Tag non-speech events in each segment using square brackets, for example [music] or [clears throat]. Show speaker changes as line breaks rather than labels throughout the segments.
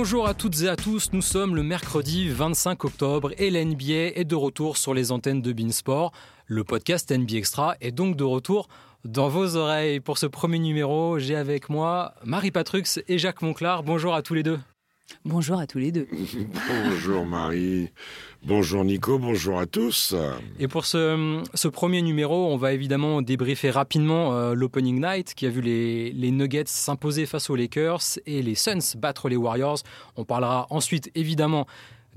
Bonjour à toutes et à tous, nous sommes le mercredi 25 octobre et l'NBA est de retour sur les antennes de Beansport. Le podcast NBA Extra est donc de retour dans vos oreilles. Pour ce premier numéro, j'ai avec moi Marie Patrux et Jacques Monclar. Bonjour à tous les deux.
Bonjour à tous les deux. [laughs]
bonjour Marie, bonjour Nico, bonjour à tous.
Et pour ce, ce premier numéro, on va évidemment débriefer rapidement euh, l'Opening Night qui a vu les, les Nuggets s'imposer face aux Lakers et les Suns battre les Warriors. On parlera ensuite évidemment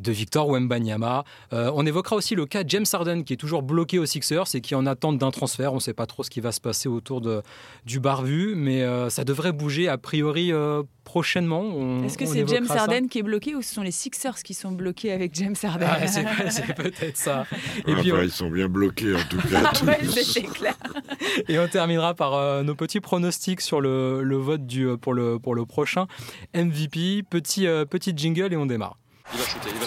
de Victor Wembanyama. Euh, on évoquera aussi le cas James Harden qui est toujours bloqué aux Sixers et qui en attente d'un transfert. On ne sait pas trop ce qui va se passer autour de, du barbu, mais euh, ça devrait bouger a priori euh, prochainement.
Est-ce que c'est James Harden qui est bloqué ou ce sont les Sixers qui sont bloqués avec James Harden? Ah,
C'est [laughs] peut-être ça.
Et puis, Ils sont bien bloqués en tout cas.
clair.
Et on terminera par nos petits pronostics sur le, le vote du, pour, le, pour le prochain MVP. Petit, petit jingle et on démarre. Il va shooter, il va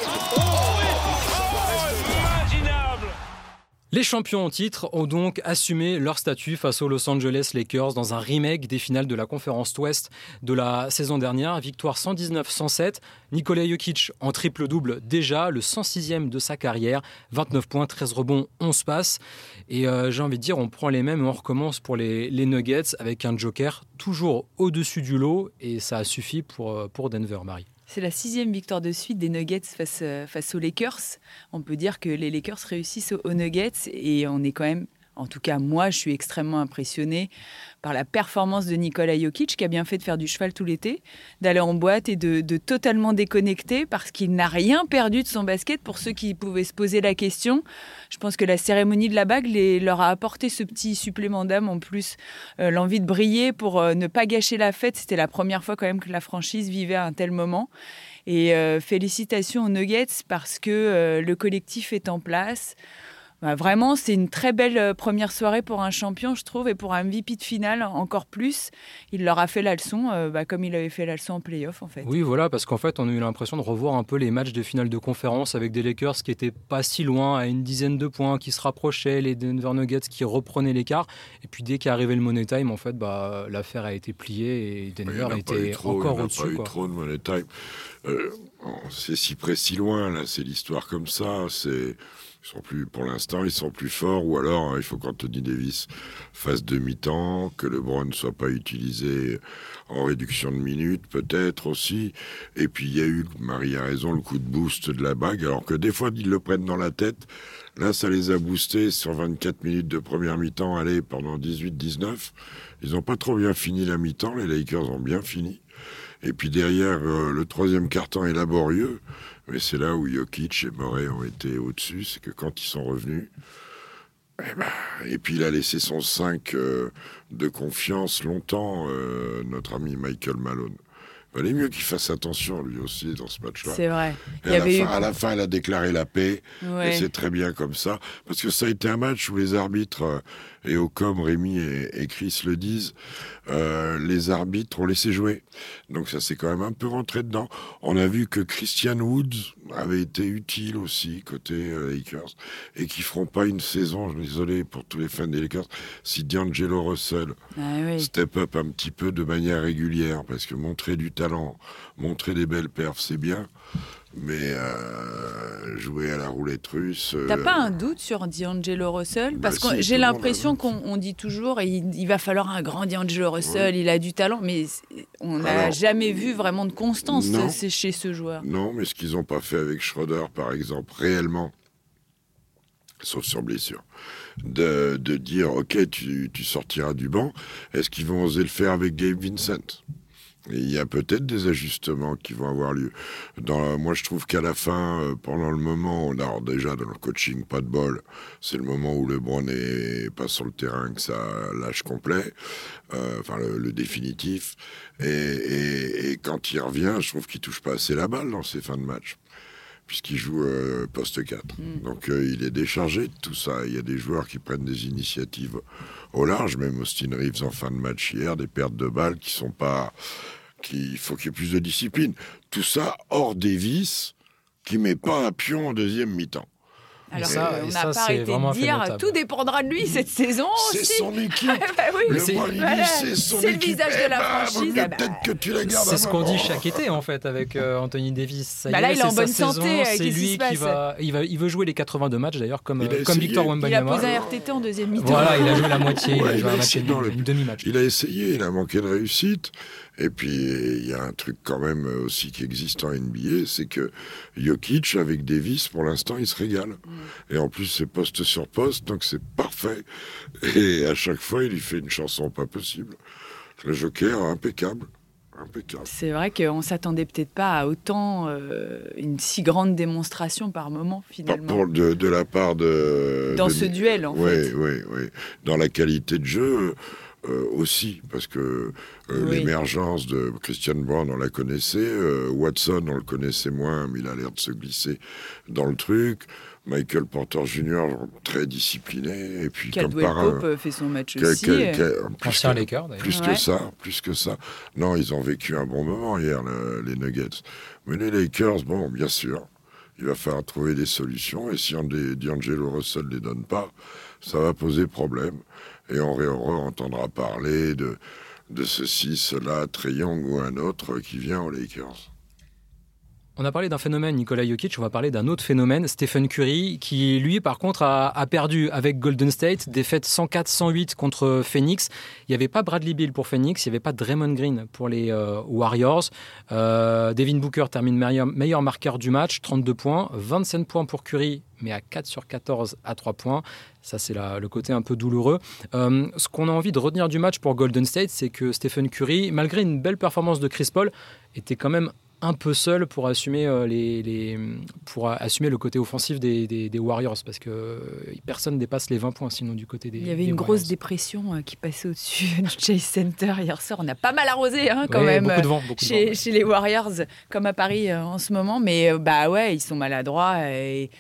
Les champions en titre ont donc assumé leur statut face aux Los Angeles Lakers dans un remake des finales de la conférence Ouest de la saison dernière. Victoire 119-107. Nikola Jokic en triple-double déjà, le 106e de sa carrière. 29 points, 13 rebonds, 11 passes. Et euh, j'ai envie de dire, on prend les mêmes et on recommence pour les, les Nuggets avec un Joker toujours au-dessus du lot. Et ça a suffi pour, euh, pour Denver, Marie.
C'est la sixième victoire de suite des Nuggets face, euh, face aux Lakers. On peut dire que les Lakers réussissent aux Nuggets et on est quand même en tout cas, moi, je suis extrêmement impressionné par la performance de Nikola Jokic, qui a bien fait de faire du cheval tout l'été, d'aller en boîte et de, totalement déconnecter parce qu'il n'a rien perdu de son basket. Pour ceux qui pouvaient se poser la question, je pense que la cérémonie de la bague leur a apporté ce petit supplément d'âme en plus, euh, l'envie de briller pour euh, ne pas gâcher la fête. C'était la première fois quand même que la franchise vivait à un tel moment. Et euh, félicitations aux Nuggets parce que le collectif est en place. Bah, vraiment, c'est une très belle euh, première soirée pour un champion, je trouve, et pour un MVP de finale encore plus. Il leur a fait la leçon, euh, bah, comme il avait fait la leçon en playoff, en fait.
Oui, voilà, parce qu'en fait, on a eu l'impression de revoir un peu les matchs de finale de conférence avec des Lakers qui étaient pas si loin, à une dizaine de points, qui se rapprochaient, les Denver Nuggets qui reprenaient l'écart. Et puis dès qu'arrivait le Money Time, en fait, bah, l'affaire a été pliée et Denver était encore au-dessus.
trop de Money Time. Euh, c'est si près, si loin, là, c'est l'histoire comme ça. C'est plus, pour l'instant, ils sont plus forts. Ou alors, hein, il faut qu'Anthony Davis fasse demi-temps, que le ne soit pas utilisé en réduction de minutes, peut-être aussi. Et puis, il y a eu, Marie a raison, le coup de boost de la bague, alors que des fois, ils le prennent dans la tête. Là, ça les a boostés sur 24 minutes de première mi-temps, allez, pendant 18-19. Ils n'ont pas trop bien fini la mi-temps. Les Lakers ont bien fini. Et puis derrière, euh, le troisième carton est laborieux. Mais c'est là où Jokic et Morey ont été au-dessus, c'est que quand ils sont revenus, eh ben, et puis il a laissé son 5 euh, de confiance longtemps, euh, notre ami Michael Malone. Il valait mieux qu'il fasse attention lui aussi dans ce match-là.
C'est vrai.
à, la fin, à, la fin, elle a déclaré la paix. Et c'est très bien comme ça. Parce que ça a été un match où les arbitres, euh, et au comme Rémi et, Chris le disent, euh, les arbitres ont laissé jouer. Donc ça s'est quand même un peu rentré dedans. On a vu que Christian Woods avait été utile aussi côté euh, Lakers et qui feront pas une saison, je suis désolé pour tous les fans des Lakers, si D'Angelo Russell ah step up un petit peu de manière régulière parce que montrer du talent montrer des belles perfs, c'est bien. Mais euh, jouer à la roulette russe.
T'as pas un doute sur D'Angelo Russell? Parce bah que j'ai l'impression qu'on dit toujours il, va falloir un grand D'Angelo Russell, il a du talent, mais on n'a jamais vu vraiment de constance chez ce joueur.
Non, mais ce qu'ils n'ont pas fait avec Schroeder, par exemple, réellement, sauf sur blessure, de, dire ok, tu, tu sortiras du banc, est-ce qu'ils vont oser le faire avec Gabe Vincent? Il y a peut-être des ajustements qui vont avoir lieu. Dans, moi, je trouve qu'à la fin, euh, pendant le moment, on a déjà dans le coaching pas de bol. C'est le moment où le LeBron n'est pas sur le terrain que ça lâche complet, euh, enfin le, définitif. Et, quand il revient, je trouve qu'il touche pas assez la balle dans ses fins de match puisqu'il joue euh, poste 4. Mm. Donc euh, il est déchargé de tout ça. Il y a des joueurs qui prennent des initiatives au large, même Austin Reeves en fin de match hier, des pertes de balles qui sont pas... Il faut qu'il y ait plus de discipline. Tout ça hors Davis, qui met pas un pion en deuxième mi-temps.
Alors
ça-
on n'a pas arrêté de dire
notable.
tout dépendra de lui cette saison
C'est
aussi.
son [laughs] équipe.
Bah oui.
Le
c'est-
voilà,
c'est son
c'est le visage de
Eh
la
ben,
franchise,
vaut mieux
ah bah.
Peut-être que tu la gardes.
C'est ce qu'on dit chaque été en fait avec euh, Anthony Davis. Ça
Bah là, il est en bonne
saison,
santé, euh,
C'est
qui
lui qui va il, va, il veut jouer les 82 matchs d'ailleurs comme, euh, comme. Victor
Il a
Wembanyama.
posé un RTT en deuxième mi-temps.
Voilà, il a joué la moitié, il a joué un demi-match.
Il a essayé, il a manqué de réussite. Et puis, il y a un truc quand même aussi qui existe en NBA, c'est que Jokic, avec Davis, pour l'instant, il se régale. Et en plus, c'est poste sur poste, donc c'est parfait. Et à chaque fois, il lui fait une chanson pas possible. Le Joker, impeccable. Impeccable.
C'est vrai qu'on s'attendait peut-être pas à autant euh, une si grande démonstration par moment finalement.
pour, de, de la part de...
Dans
de-
ce duel en
Oui,
fait.
oui, oui. Dans la qualité de jeu euh, aussi, parce que euh,
Oui.
l'émergence de Christian Brown, on la connaissait. Watson, on le connaissait moins, mais il a l'air de se glisser dans le truc. Michael Porter Jr., très discipliné. Et puis, comme
Caldwell
par
Pope
un...
euh, fait son match
que-
aussi. euh.
que- plus que-
Laker d'ailleurs.
plus
Ouais.
que ça, plus que ça. Non, ils ont vécu un bon moment hier, le- les Nuggets. Mais les Lakers, bon, bien sûr, il va falloir trouver des solutions. Et si D'Angelo Russell ne les donne pas, ça va poser problème. Et on entendra parler de, de ceci, cela, Trey Young ou un autre qui vient aux Lakers.
On a parlé d'un phénomène, Nikola Jokic, on va parler d'un autre phénomène, Stephen Curry, qui lui, par contre, a, perdu avec Golden State, défaite 104-108 contre Phoenix. Il n'y avait pas Bradley Bill pour Phoenix, il n'y avait pas Draymond Green pour les euh, Warriors. Euh, Devin Booker termine meilleur, marqueur du match, 32 points, 27 points pour Curry, mais à 4 sur 14 à 3 points. Ça, c'est le côté un peu douloureux. Euh, ce qu'on a envie de retenir du match pour Golden State, c'est que Stephen Curry, malgré une belle performance de Chris Paul, était quand même un peu seul pour assumer, euh, les, les- pour assumer le côté offensif des, des- des Warriors parce que euh, personne dépasse les 20 points sinon du côté des
Il y avait une grosse dépression euh, qui passait au-dessus [laughs] du Chase Center hier soir. On a pas mal arrosé hein, quand même.
beaucoup de vent, beaucoup de
chez, les Warriors, comme à Paris en ce moment. Mais bah ouais, ils sont maladroits. Et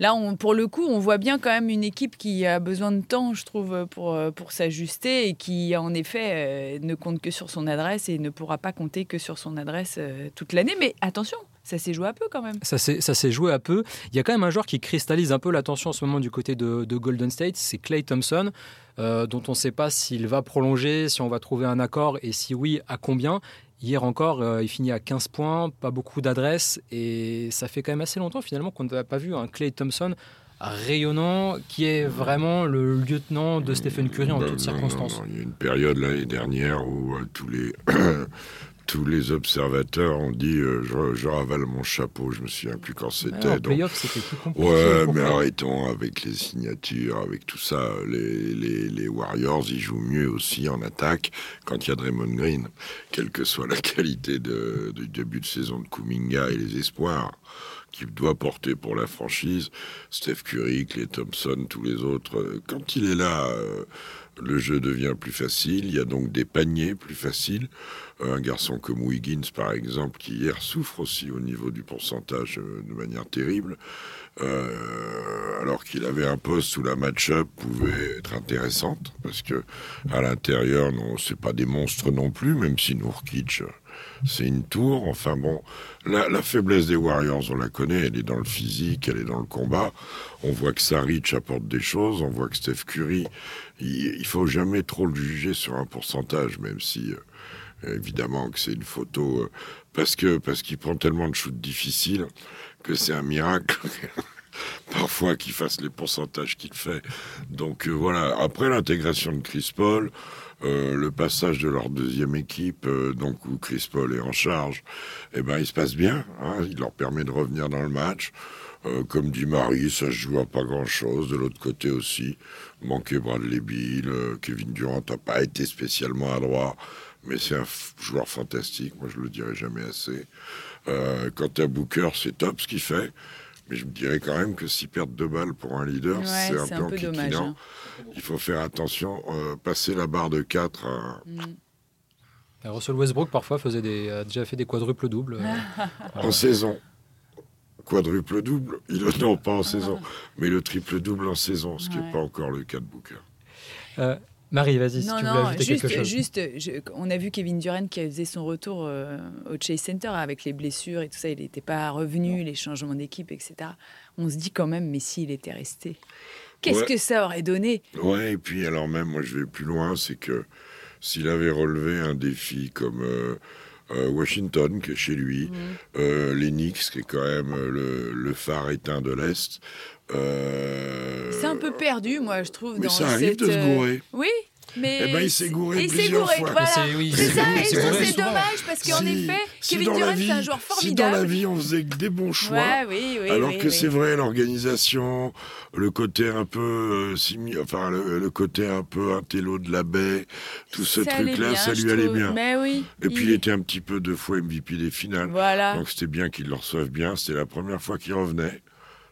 là, on, pour le coup, on voit bien quand même une équipe qui a besoin de temps, je trouve, pour, pour s'ajuster et qui, en effet, ne compte que sur son adresse et ne pourra pas compter que sur son adresse toute l'année. Mais attention, ça s'est joué un peu quand même.
Ça s'est ça s'est joué à peu. Il y a quand même un joueur qui cristallise un peu l'attention en ce moment du côté de, de Golden State, c'est Clay Thompson, euh, dont on ne sait pas s'il va prolonger, si on va trouver un accord et si oui, à combien. Hier encore, euh, il finit à 15 points, pas beaucoup d'adresses et ça fait quand même assez longtemps finalement qu'on n'a pas vu un Clay Thompson rayonnant qui est vraiment le lieutenant de Stephen Curry en
Ben,
toutes
non,
circonstances.
non, non. Il y a une période l'année dernière où euh, tous les [clears throat] tous les observateurs ont dit euh, je, je ravale mon chapeau. Je me souviens plus quand
Ouais,
c'était. donc-
c'était plus compliqué.
Ouais, [laughs] mais arrêtons avec les signatures, avec tout ça. Les, les, les Warriors, ils jouent mieux aussi en attaque quand il y a Draymond Green, quelle que soit la [laughs] qualité de, du début de saison de Kuminga et les espoirs qu'il doit porter pour la franchise. Steph Curry, Clay Thompson, tous les autres. euh, Quand il est là, euh, le jeu devient plus facile. Il y a donc des paniers plus faciles. Un garçon comme Wiggins, par exemple, qui hier souffre aussi au niveau du pourcentage euh, de manière terrible. Euh, alors qu'il avait un poste où la match-up pouvait être intéressante, parce que à l'intérieur, non, c'est pas des monstres non plus, même si Nourkic, c'est une tour. Enfin bon, la, la faiblesse des Warriors, on la connaît, elle est dans le physique, elle est dans le combat. On voit que Saric apporte des choses, on voit que Steph Curry, il, il faut jamais trop le juger sur un pourcentage, même si euh, évidemment que c'est une photo, euh, parce que parce qu'il prend tellement de shoots difficiles que c'est un miracle. [laughs] Parfois qu'il fasse les pourcentages qu'il fait. Donc euh, voilà, après l'intégration de Chris Paul, le passage de leur deuxième équipe, donc où Chris Paul est en charge, eh ben il se passe bien. hein, il leur permet de revenir dans le match. Euh, comme dit Marie, ça se joue à pas grand-chose. De l'autre côté aussi, manquait Bradley Bill, euh, Kevin Durant n'a pas été spécialement adroit, mais c'est un joueur fantastique. Moi, je le dirai jamais assez. Euh, quant à Booker, c'est top ce qu'il fait. Mais je me dirais quand même que s'ils perdent deux balles pour un leader,
Ouais,
c'est un peu
un peu dommage.
enquiquinant.
hein.
Il faut faire attention. euh, passer la barre de 4, euh,
Mm.
Russell Westbrook parfois faisait des, a déjà fait des quadruples doubles. [laughs]
en saison. Quadruple double, il non pas en saison, mais le triple double en saison, ce qui n'est
Ouais.
pas encore le cas de Booker.
Euh, Marie, vas-y, si
non,
tu veux
non,
ajouter
juste,
quelque chose.
juste je- on a vu Kevin Durant qui faisait son retour euh, au Chase Center avec les blessures et tout ça. Il n'était pas revenu, les changements d'équipe, etc. On se dit quand même, mais s'il était resté, qu'est-ce
Ouais.
que ça aurait donné?
Ouais, et puis alors même, moi je vais plus loin, c'est que s'il avait relevé un défi comme euh, Washington, qui est chez lui,
Mhm.
euh, Knicks, qui est quand même euh, le, le phare éteint de l'Est. euh,
C'est un peu perdu, moi, je trouve.
Mais
dans
ça arrive
cette,
de se
euh,
gourer.
Oui, mais.
Eh ben, il s'est gouré
il s'est
plusieurs
gouré,
fois.
Voilà.
C'est- oui,
C'est ça, dommage parce qu'en
Si-
effet,
si
Kevin
dans la
Durant,
vie-
c'est un joueur
Si dans la
formidable.
vie on faisait que des bons choix,
Ouais, oui, oui.
alors
oui,
que
oui.
c'est vrai, l'organisation, le côté un peu, euh, simi- enfin le, le côté un peu intello de la baie, tout ce truc-là, ça lui allait bien.
Mais oui.
Et puis il était un petit peu deux fois MVP des finales.
Voilà.
Donc c'était bien qu'il le reçoive bien. C'était la première fois qu'il revenait.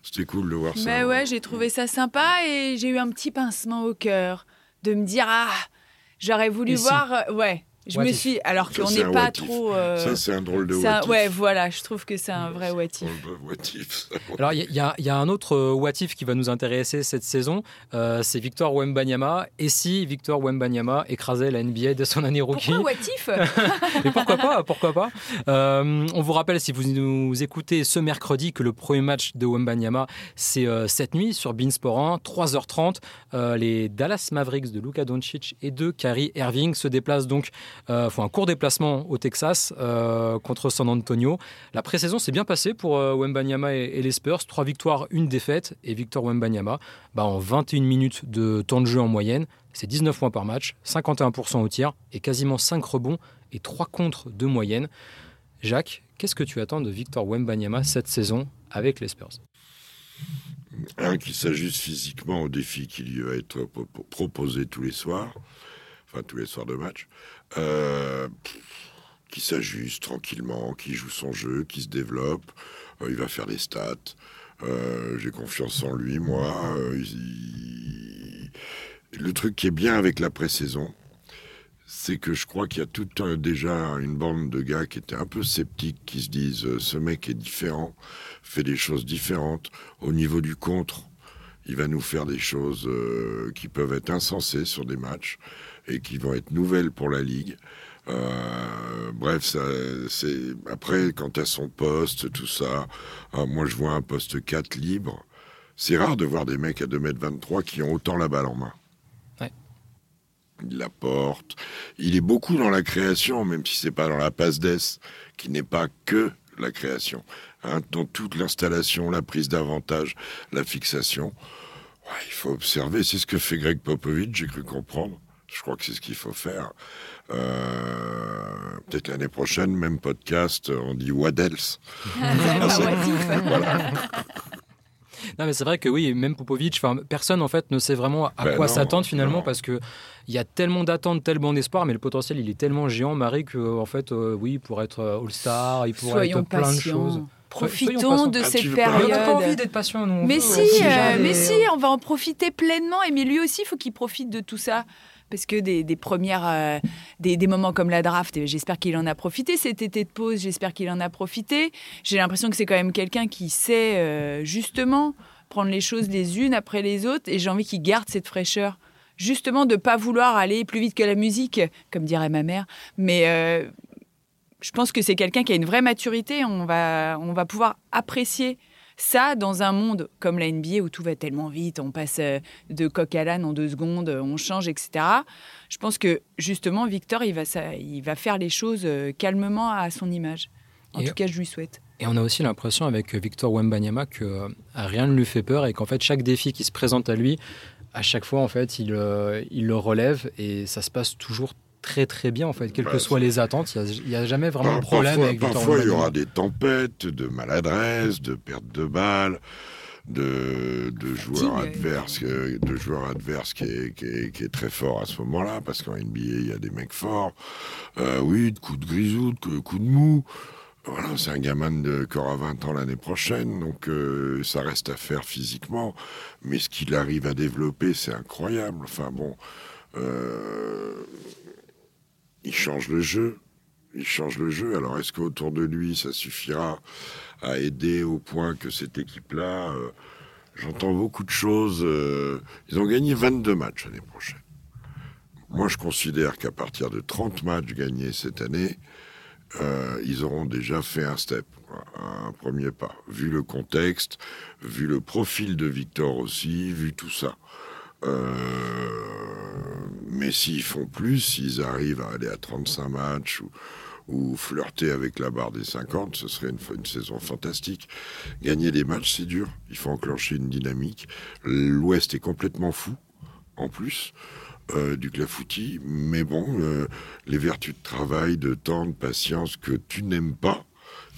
C'était cool de voir ça.
Mais ouais, j'ai trouvé ça sympa et j'ai eu un petit pincement au cœur de me dire ah, j'aurais voulu
Et
voir. euh, ouais, je
What
me
if?
suis. Alors qu'on n'est pas trop. euh,
Ça, c'est un drôle de
un-
what if.
Ouais, voilà, je trouve que c'est un vrai what if.
De what if, ça.
Alors, il y, a- y y un autre euh, what if qui va nous intéresser cette saison, euh, c'est Victor Wembanyama. Et si Victor Wembanyama écrasait la NBA dès son année rookie?
Pourquoi what if? [laughs]
Mais pourquoi pas Pourquoi pas? Euh, On vous rappelle, si vous nous écoutez ce mercredi, que le premier match de Wembanyama, c'est euh, cette nuit sur Beansport 1, 3h30. Euh, les Dallas Mavericks de Luka Doncic et de Kyrie Irving se déplacent donc, euh, font un court déplacement au Texas euh, contre San Antonio. La pré-saison s'est bien passée pour euh, Wembanyama et, les Spurs. Trois victoires, une défaite. Et Victor Wembanyama, bah, en 21 minutes de temps de jeu en moyenne, c'est 19 points par match, 51% au tir et quasiment 5 rebonds et 3 contres de moyenne. Jacques, qu'est-ce que tu attends de Victor Wembanyama cette saison avec les Spurs?
Un qui s'ajuste physiquement au défi qui lui va être pro- proposé tous les soirs, tous les soirs de match, euh, qui s'ajuste tranquillement, qui joue son jeu, qui se développe, euh, il va faire des stats. Euh, J'ai confiance en lui, moi. Le truc qui est bien avec la pré-saison, c'est que je crois qu'il y a tout un- déjà une bande de gars qui étaient un peu sceptiques, qui se disent ce mec est différent, fait des choses différentes. Au niveau du contre, il va nous faire des choses qui peuvent être insensées sur des matchs et qui vont être nouvelles pour la ligue. Euh, bref, ça, c'est après quand à son poste, tout ça. ah, moi, je vois un poste 4 libre. C'est rare de voir des mecs à 2m23 qui ont autant la balle en main.
Ouais.
Il la porte. Il est beaucoup dans la création, même si c'est pas dans la passe d'ess, qui n'est pas que la création. Hein, dans toute l'installation, la prise d'avantage, la fixation. Ouais, il faut observer. C'est ce que fait Greg Popovich, j'ai cru comprendre. Je crois que c'est ce qu'il faut faire. Euh, Peut-être l'année prochaine, même podcast, on dit What else. [laughs] [laughs] Voilà.
Non, mais c'est vrai que oui, même Popovic, enfin, personne en fait ne sait vraiment à
Ben
quoi s'attendre finalement
non.
parce que il y a tellement d'attentes, tellement d'espoir, mais le potentiel il est tellement géant, Marie, que en fait, euh, oui, pour être euh, All-Star, il pourrait
Soyons
être plein de choses.
Profitons de
Ah,
cette
veux pas-
Mais on n'a pas envie
période.
d'être patient,
Mais si, euh, mais si, on va en profiter pleinement. Et mais lui aussi, il faut qu'il profite de tout ça. Parce que des, premières, euh, des, moments comme la draft, et j'espère qu'il en a profité. Cet été de pause, j'espère qu'il en a profité. J'ai l'impression que c'est quand même quelqu'un qui sait euh, justement prendre les choses les unes après les autres. Et j'ai envie qu'il garde cette fraîcheur. Justement, de pas vouloir aller plus vite que la musique, comme dirait ma mère. Mais euh, je pense que c'est quelqu'un qui a une vraie maturité. On va, on va pouvoir apprécier ça dans un monde comme la NBA où tout va tellement vite, on passe euh, de coq à l'âne en deux secondes, euh, on change, etc. Je pense que justement, Victor, il va, ça, il va faire les choses euh, calmement à son image. En
Et-
tout cas, je lui souhaite.
Et on a aussi l'impression avec Victor Wembanyama que rien ne lui fait peur et qu'en fait chaque défi qui se présente à lui, à chaque fois en fait il, il le relève et ça se passe toujours très très bien en fait, quelles
Bah,
que soient les attentes, il n'y a, jamais vraiment de problème
parfois,
avec Victor
parfois, il y aura des tempêtes, de maladresse, de perte de balles, de, de joueurs adverses, de joueurs adverses qui est, qui est, qui est très fort à ce moment-là, parce qu'en NBA, il y a des mecs forts. Euh, oui, de coups de grisou, de coups de mou. Voilà, c'est un gamin de, qui aura 20 ans l'année prochaine, donc euh, ça reste à faire physiquement. Mais ce qu'il arrive à développer, c'est incroyable. Enfin bon, euh, il change le jeu. Il change le jeu. Alors est-ce qu'autour de lui, ça suffira à aider au point que cette équipe-là, euh, j'entends beaucoup de choses. euh, ils ont gagné 22 matchs l'année prochaine. Moi, je considère qu'à partir de 30 matchs gagnés cette année, euh, ils auront déjà fait un step, un premier pas. Vu le contexte, vu le profil de Victor aussi, vu tout ça. Euh, mais s'ils font plus, s'ils arrivent à aller à 35 matchs ou, flirter avec la barre des 50, ce serait une, une saison fantastique. Gagner des matchs, c'est dur. Il faut enclencher une dynamique. L'Ouest est complètement fou, en plus. Euh, du clafoutis, mais bon, euh, les vertus de travail, de temps, de patience que tu n'aimes pas,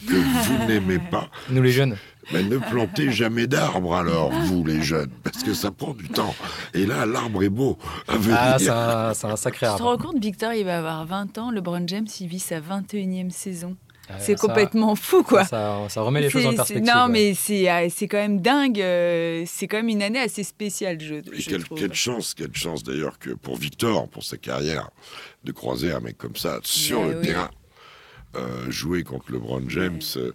que vous n'aimez pas.
Nous les jeunes.
Ben, ne plantez jamais d'arbres alors, vous les jeunes, parce que ça prend du temps. Et là, l'arbre est beau à venir.
Ah, c'est un, sacré arbre.
Tu te rends compte, Victor, il va avoir 20 ans, LeBron James, il vit sa 21e saison. C'est complètement fou, quoi.
Ça, ça, remet les choses en perspective.
Non, ouais. mais euh, c'est quand même dingue. Euh, c'est quand même une année assez spéciale, je, trouve.
quelle chance, quelle chance d'ailleurs que pour Victor, pour sa carrière, de croiser un mec comme ça sur
Ouais,
le
oui.
terrain, euh, jouer contre LeBron James. euh,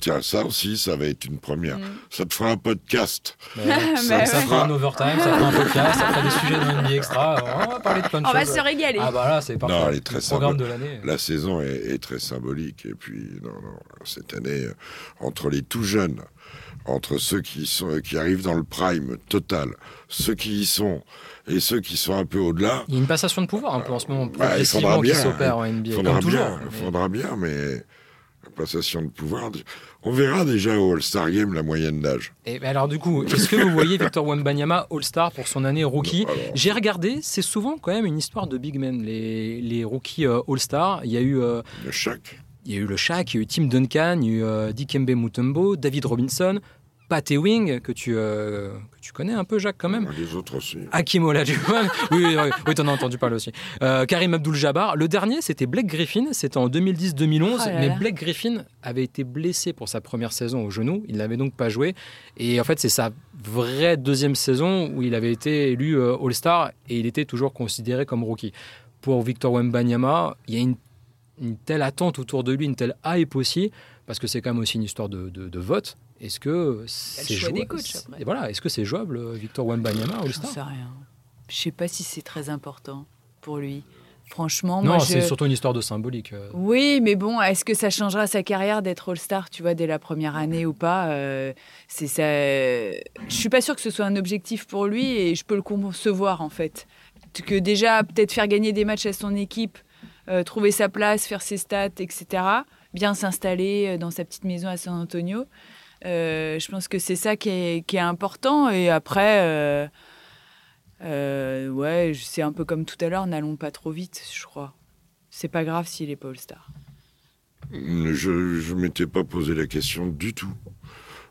Tiens, ça aussi, ça va être une première.
Mm.
Ça te fera un podcast.
Mais ouais, [laughs] ça,
Bah
ça
ouais.
fera un overtime, ça fera un podcast, ça fera des sujets dans NBA extra. On va parler de plein de
On va
choses.
se régaler.
Ah bah là, c'est parfait.
Non, elle est très
Le programme de l'année.
La saison est, est très symbolique. Et puis, non, non, cette année, euh, entre les tout jeunes, entre ceux qui, sont, qui arrivent dans le prime total, ceux qui y sont et ceux qui sont un peu au-delà,
Il y a une passation de pouvoir un peu en ce moment,
Bah, il faudra
progressivement, qui
bien.
s'opère en NBA.
Il faudra
toujours.
bien,
Mais-
faudra bien, mais passation de pouvoir. On verra déjà au All-Star Game la moyenne d'âge.
Et ben alors du coup, est-ce que vous voyez Victor Wembanyama All-Star pour son année rookie
alors.
J'ai regardé, c'est souvent quand même une histoire de big men, les, les rookies euh, All-Star. Il y a eu euh,
Le chaque.
il y a eu le Shaq, il y a eu Tim Duncan, il y a eu euh, Dikembe Mutombo, David Robinson, Pat Ewing que tu euh, que tu connais un peu Jacques quand même.
Les autres aussi.
Hakim Olajuwon, [laughs] oui, oui, oui, oui t'en as entendu parler aussi. Euh, Karim Abdul-Jabbar. Le dernier, c'était Blake Griffin, c'était en 2010-2011,
Oh là
mais. Blake Griffin avait été blessé pour sa première saison au genou, il n'avait donc pas joué. Et en fait, c'est sa vraie deuxième saison où il avait été élu euh, All-Star et il était toujours considéré comme rookie. Pour Victor Wembanyama, il y a une, une telle attente autour de lui, une telle hype aussi, parce que c'est quand même aussi une histoire de, de- de vote. Est-ce que c'est jouable. Et Voilà, est-ce que c'est jouable, euh, Victor Wembanyama
J'en
All-Star
sais rien. Je sais pas si c'est très important pour lui. Franchement,
Non, c'est
je...
surtout une histoire de symbolique. euh.
Oui, mais bon, est-ce que ça changera sa carrière d'être All-Star, tu vois, dès la première année ou pas euh, C'est ça. Je suis pas sûre que ce soit un objectif pour lui et je peux le concevoir en fait. Que déjà peut-être faire gagner des matchs à son équipe, euh, trouver sa place, faire ses stats, etc. Bien s'installer euh, dans sa petite maison à San Antonio. Euh, je pense que c'est ça qui est, important. Et après, euh, euh, ouais, c'est un peu comme tout à l'heure, n'allons pas trop vite, je crois. C'est pas grave s'il est pas All-Star.
Je ne m'étais pas posé la question du tout.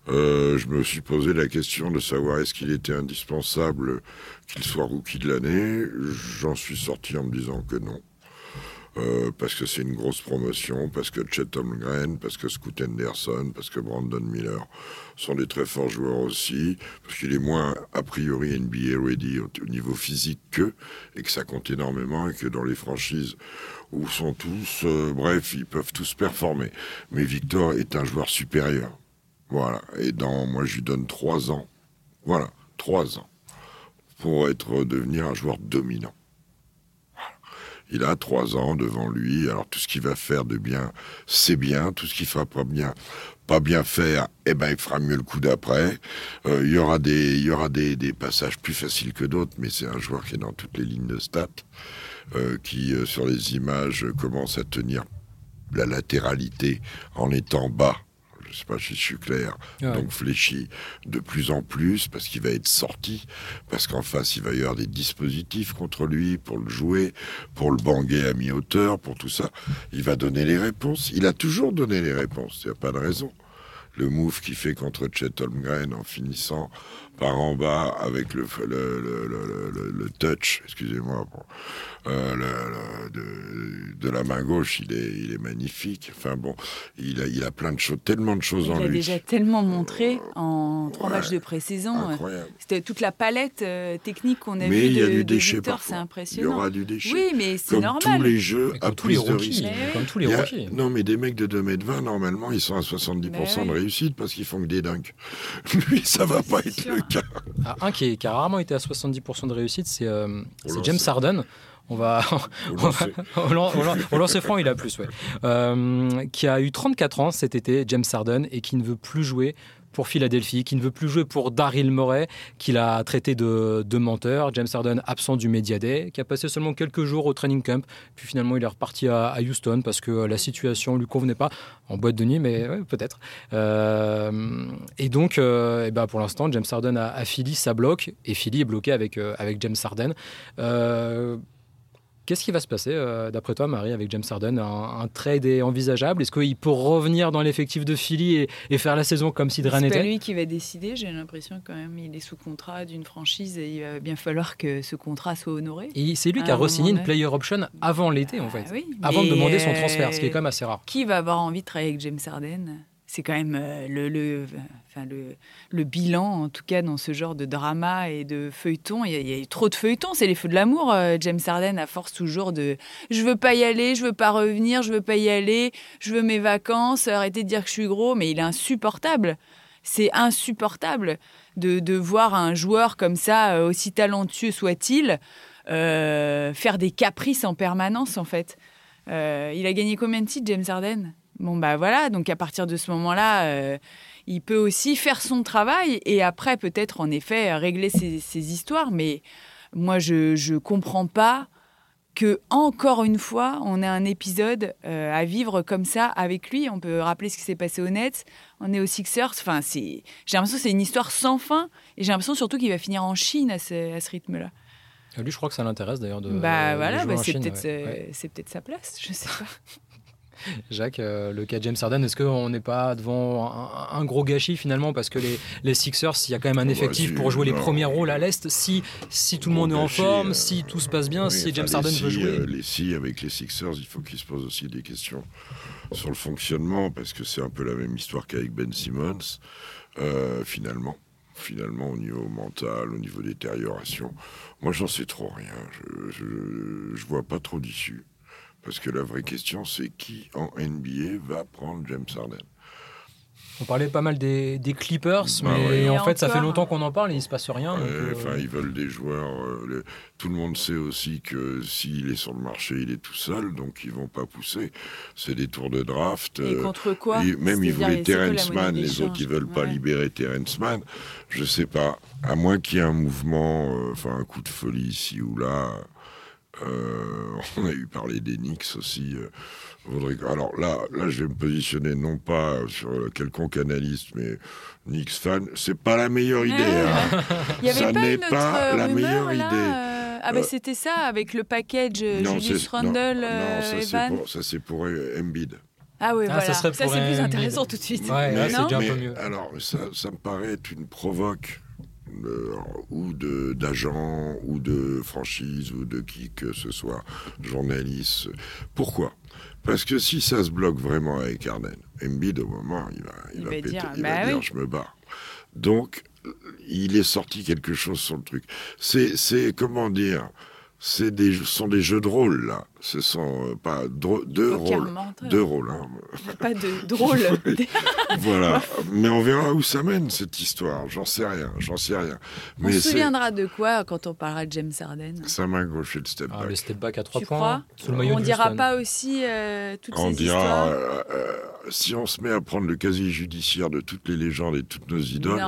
Je me suis posé la question de savoir est-ce qu'il était indispensable qu'il soit rookie de l'année. J'en suis sorti en me disant que non. Euh, parce que c'est une grosse promotion, parce que Chet Holmgren, parce que Scoot Henderson, parce que Brandon Miller sont des très forts joueurs aussi, parce qu'il est moins a priori NBA ready au, au niveau physique qu'eux, et que ça compte énormément, et que dans les franchises où sont tous, euh, bref, ils peuvent tous performer. Mais Victor est un joueur supérieur. Voilà. Et dans, moi, je lui donne trois ans. Voilà, trois ans. Pour être, devenir un joueur dominant. Il a trois ans devant lui. Alors tout ce qu'il va faire de bien, c'est bien. Tout ce qu'il fera pas bien, pas bien faire, eh ben il fera mieux le coup d'après. Euh, il y aura des, passages plus faciles que d'autres, mais c'est un joueur qui est dans toutes les lignes de stats, euh, qui euh, sur les images commence à tenir la latéralité en étant bas. Je sais pas si je suis clair.
Ouais.
Donc fléchi de plus en plus parce qu'il va être sorti, parce qu'en face il va y avoir des dispositifs contre lui pour le jouer, pour le banguer à mi-hauteur, pour tout ça. Il va donner les réponses. Il a toujours donné les réponses. Il n'y a pas de raison. Le move qu'il fait contre Chet Holmgren en finissant par en bas avec le, le, le, le, le- le touch, excusez-moi, bon, euh, le- le- de, de la main gauche, il est, il est magnifique. Enfin bon, il a, il a plein de choses, tellement de choses
Il
en
a
lui.
déjà tellement montré en trois
Ouais.
matchs de pré-saison.
Incroyable.
C'était toute la palette euh, technique qu'on a
Mais
vue
il y a
de,
du déchet
Victor,
parfois.
c'est
Il y
impressionnant.
aura du déchet.
Oui, mais c'est normal.
tous les jeux
Mais
à
comme tous les rookies.
Mais.
Comme tous les
Il a-
rookies.
Non, mais des mecs de 2m20, normalement, ils sont à 70%
Mais
de réussite parce qu'ils font que des dunks. [laughs] Lui, ça va pas être
sûr.
le
Ah, un qui, qui, a rarement été à 70% de réussite, c'est James Harden. On va, [laughs] on, lancer franc, il a plus, ouais. Euh, qui a eu 34 ans cet été, James Harden, et qui ne veut plus jouer pour Philadelphie, qui ne veut plus jouer pour Daryl Morey, qu'il a traité de, menteur. James Harden absent du Media Day, qui a passé seulement quelques jours au training camp, puis finalement il est reparti à, Houston parce que la situation lui convenait pas en boîte de nuit, mais peut-être. Euh, et donc, euh, et ben pour l'instant, James Harden à, Philly, ça bloque, et Philly est bloqué avec, avec James Harden. Qu'est-ce qui va se passer, euh, d'après toi, Marie, avec James Harden? Un, trade est envisageable? Est-ce qu'il peut revenir dans l'effectif de Philly et, faire la saison comme si de rien n'était?
C'est lui qui va décider. J'ai l'impression quand même il est sous contrat d'une franchise et il va bien falloir que ce contrat soit honoré.
Et c'est lui qui a re-signé une player option avant l'été, en fait. Ah avant de demander son transfert, ce qui est quand même assez rare.
Qui va avoir envie de travailler avec James Harden? C'est quand même euh, le, le, enfin le, le, bilan, en tout cas dans ce genre de drama et de feuilleton. Il y a, eu trop de feuilletons, c'est les feux de l'amour. Euh, James Harden, à force toujours de je veux pas y aller, je veux pas revenir, je veux pas y aller, je veux mes vacances, arrêtez de dire que je suis gros, mais il est insupportable. C'est insupportable de, de, voir un joueur comme ça, euh, aussi talentueux soit-il, faire des caprices en permanence en fait. il a gagné combien de titres, James Harden? Bon, bah voilà, donc à partir de ce moment-là, euh, il peut aussi faire son travail et après, peut-être, en effet, régler ses, histoires. Mais moi, je ne comprends pas que, encore une fois, on ait un épisode euh, à vivre comme ça avec lui. On peut rappeler ce qui s'est passé au Nets, on est aux Sixers. Enfin, j'ai l'impression que c'est une histoire sans fin et j'ai l'impression surtout qu'il va finir en Chine à ce, rythme-là.
Lui, je crois que ça l'intéresse d'ailleurs de.
Bah voilà, bah, c'est peut-être peut sa place, je sais pas.
Jacques, euh, le cas James Harden, est-ce qu'on n'est pas devant un, gros gâchis finalement? Parce que les, les Sixers, il y a quand même un effectif pour jouer les premiers rôles à l'Est. Si, si tout le monde est en forme, euh, si tout se passe bien, si James Harden veut jouer. Euh,
les si avec les Sixers, il faut qu'ils se posent aussi des questions sur le fonctionnement, parce que c'est un peu la même histoire qu'avec Ben Simmons, finalement finalement au niveau mental, au niveau détérioration. Moi, j'en sais trop rien. Je, je, je vois pas trop d'issue. Parce que la vraie question, c'est qui en NBA va prendre James Harden?
On parlait pas mal des, Clippers, bah mais en fait, ça fait longtemps qu'on en parle et il se passe rien.
Euh, enfin, ils veulent des joueurs. Euh, tout le monde sait aussi que s'il est sur le marché, il est tout seul, donc ils vont pas pousser. C'est des tours de draft.
Et euh, contre quoi?
Même ils voulaient Terence Mann, les autres ils veulent pas libérer Terence Mann. Je sais pas. À moins qu'il y ait un mouvement, enfin un coup de folie ici ou là. Euh, [laughs] on a eu parlé des Knicks aussi. Euh, alors là, là, je vais me positionner non pas sur quelconque analyste, mais Knicks fan. C'est pas la meilleure idée. Hein. [laughs]
ça n'est pas la meilleure idée. Euh, ah ben c'était ça avec le package Julius Randle, non,
ça c'est pour, Embiid.
Ah oui, ah, voilà. Ça, c'est plus intéressant tout de suite.
Ouais,
mais,
c'est déjà un peu mieux.
Alors, ça, ça me paraît être une provoque ou d'agents ou de franchise ou de qui que ce soit, journaliste. Pourquoi? Parce que si ça se bloque vraiment avec Arden, Embiid au moment, il va, il, va, péter, dire, il va bah dire je me bats. Donc, il est sorti quelque chose sur le truc. C'est, comment dire, c'est des, sont des jeux de rôle, là. Ce sont euh, pas deux rôles. Deux rôles. Hein.
Pas de drôle. [laughs]
voilà. Mais on verra où ça mène, cette histoire. J'en sais rien. J'en sais rien.
On se souviendra de quoi quand on parlera de James Harden?
Ça m'a gauché le step ah, back.
le step back à trois
tu
points.
Crois?
sous le
on dira pas aussi euh, toutes on ces dira, histoires
euh, si on se met à prendre le casier judiciaire de toutes les légendes et toutes nos idoles,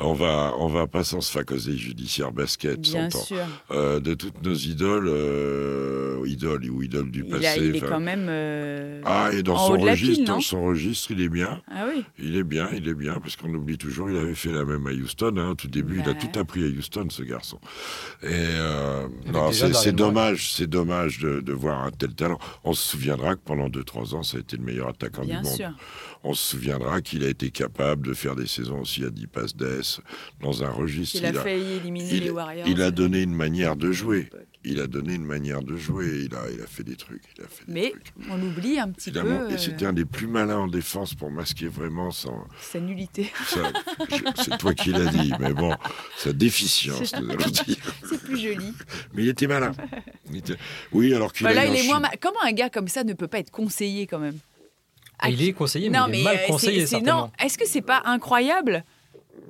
on va on va pas s'en se faire casier judiciaire basket,
Bien sûr.
de toutes nos idoles, idoles ou idole du passé.
il est quand même. Euh,
ah, et dans son registre, dans son registre, il est bien.
Ah oui.
Il est bien, il est bien, parce qu'on oublie toujours, il avait fait la même à Houston. Hein, tout début, il a tout appris à Houston, ce garçon. Et euh, c'est dommage, c'est dommage de, de, voir un tel talent. On se souviendra que pendant 2-3 ans, ça a été le meilleur attaquant du monde. Sûr. On se souviendra qu'il a été capable de faire des saisons aussi à 10 passes d'ess dans un registre.
Il, a, failli éliminer les Warriors.
Il a donné une manière de jouer il a donné une manière de jouer. Il a, il a fait des trucs. Il a fait
Mais on oublie un petit peu.
Et c'était un des plus malins en défense pour masquer vraiment son.
Sa nullité.
C'est toi qui l'as dit, mais bon, sa déficience,
C'est [laughs] plus joli.
Mais il était malin. Oui, alors qu'il
voilà, il est moins Comment un gars comme ça ne peut pas être conseillé quand même?
Ah, Il est conseillé, mais il est mal euh, conseillé.
non, est-ce que c'est pas incroyable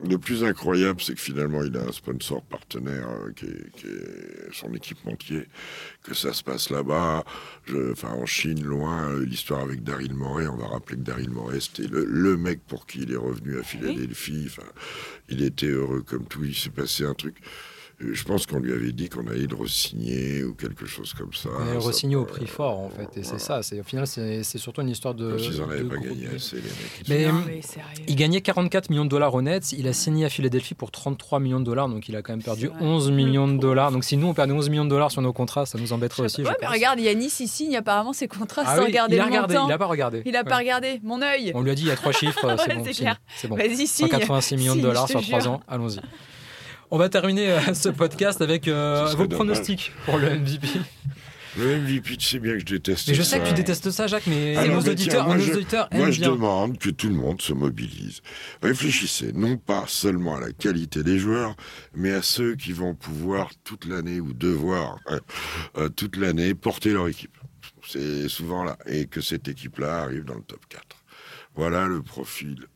le plus incroyable, c'est que finalement, il a un sponsor partenaire euh, qui, est, qui, est, son équipementier, que ça se passe là-bas, enfin en Chine, loin. Euh, l'histoire avec Daryl Morey, on va rappeler que Daryl Morey, c'était le, le, mec pour qui il est revenu à Philadelphie. Enfin, il était heureux comme tout. Il s'est passé un truc. Je pense qu'on lui avait dit qu'on allait le re-signer ou quelque chose comme ça.
On allait le re-signer au prix fort, en fait. Et c'est ça. Au final, c'est surtout une histoire de.
Ils n'en avaient pas gagné assez, les mecs.
Mais, mais il gagnait 44 millions de dollars au net. Il a signé à Philadelphie pour 33 millions de dollars. Donc il a quand même perdu 11 millions de dollars. Donc si nous, on perdait 11 millions de dollars sur nos contrats, ça nous embêterait aussi.
Ouais, mais regarde, Yanis, il signe apparemment ses contrats ah sans regarder
il
a
regardé, Il n'a pas regardé.
Il n'a pas regardé. Mon œil.
On lui a dit il y a trois [laughs] chiffres. c'est bon. C'est bon.
Vas-y, signe.
186 millions de dollars sur trois ans. Allons-y. On va terminer euh, ce podcast avec euh, vos pronostics pour le MVP.
Le MVP, tu sais bien que je déteste
mais je sais que tu détestes ça, Jacques, mais nos, auditeurs,
moi,
nos
je,
auditeurs
moi, je
bien.
demande que tout le monde se mobilise. Réfléchissez non pas seulement à la qualité des joueurs, mais à ceux qui vont pouvoir toute l'année ou devoir euh, toute l'année porter leur équipe. C'est souvent là. Et que cette équipe-là arrive dans le top 4. Voilà le profil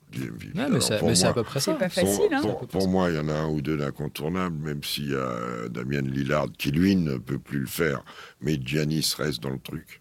Ouais, mais c'est à peu près ça.
C'est pas facile. Hein.
Pour, pour, moi, il y en a un ou deux d'incontournables, même s'il y a Damien Lillard qui, lui, ne peut plus le faire. Mais Giannis reste dans le truc.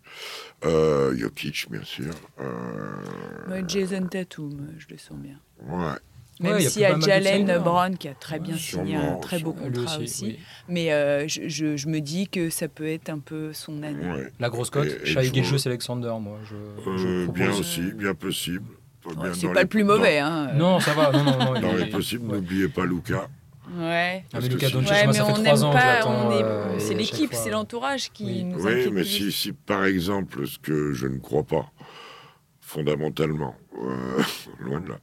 Euh, Jokic, bien sûr. Euh...
Jason Tatum, je le sens bien.
Ouais.
Même s'il y a Jalen Brown qui a très bien signé un très beau contrat aussi. aussi. Mais euh, je, je, je, me dis que ça peut être un peu son année.
Ouais.
La grosse cote, Shai Gilgeous Alexander, moi. Je,
euh,
je
bien aussi, bien possible.
Ouais, c'est pas le plus mauvais. Hein.
Non, ça va. Non, non, non,
dans les possibles, n'oubliez pas Luca.
Ouais.
Ah, mais Lucas
Doncic,
ouais,
moi,
ça fait trois ans
pas,
que j'attends. Euh,
c'est l'équipe, c'est l'entourage qui
oui.
nous
Oui, mais si, si, par exemple, ce que je ne crois pas, fondamentalement, euh, [laughs] loin de là,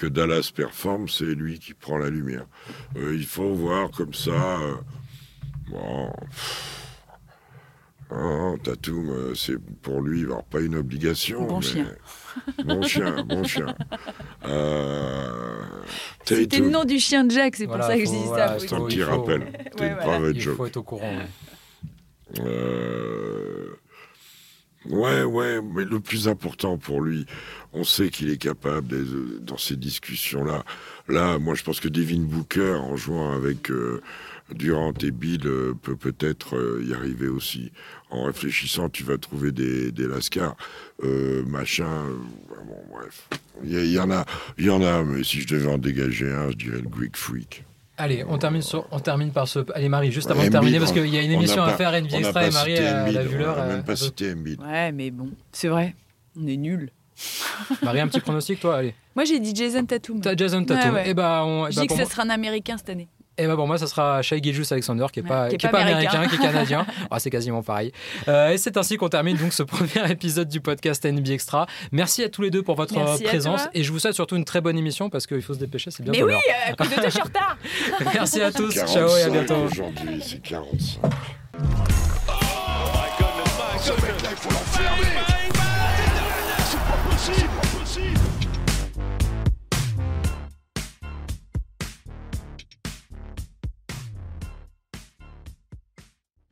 que Dallas performe, c'est lui qui prend la lumière. Euh, il faut voir comme ça. Euh, bon. Oh, Tatum, c'est pour lui, alors pas une obligation.
Bon
mais...
chien.
Bon chien, bon chien. [laughs] Euh...
C'était le nom du chien de Jack, c'est
voilà,
pour ça que
faut,
je dis
voilà,
ça.
C'est un petit rappel. C'était
ouais,
une
voilà.
Il
joke.
faut être au courant. Ouais.
Euh... Ouais, ouais, mais le plus important pour lui, on sait qu'il est capable, de, dans ces discussions-là. Là, moi, je pense que Devin Booker, en jouant avec euh, Durant et Bill, euh, peut peut-être euh, y arriver aussi. En réfléchissant, tu vas trouver des, des lascars, euh, machin. bon, bref, il y, y, en a, il y en a, mais si je devais en dégager un, je dirais le Greek Freak.
Allez, on termine, sur, on termine par ce. Allez, Marie, juste avant de terminer, parce qu'il y a une émission à
pas,
faire, NBA Extra, et Marie, elle a vu l'heure.
On n'a même pas cité Embiid.
Ouais, mais bon, c'est vrai, on est nuls. [laughs]
Marie, un petit pronostic, toi? Allez.
Moi, j'ai dit Jason Tatum.
T'as Jason Tatum.
Ouais, ouais.
Et bah, on,
eh et
bah,
ben, que ce sera un américain cette année.
Et bah pour moi, ça sera Shai Gilgeous Alexander, qui est, ouais, pas,
qui est, pas, américain,
qui est [laughs] canadien. oh, c'est quasiment pareil. Euh, et c'est ainsi qu'on termine donc ce [laughs] premier épisode du podcast NBA Extra. Merci à tous les deux pour votre présence. Et je vous souhaite surtout une très bonne émission parce qu'il faut se dépêcher, c'est bien.
Mais oui, euh, coup de deux, je suis en retard.
Merci à tous. Ciao et à bientôt.
Aujourd'hui, c'est 45. Oh my my.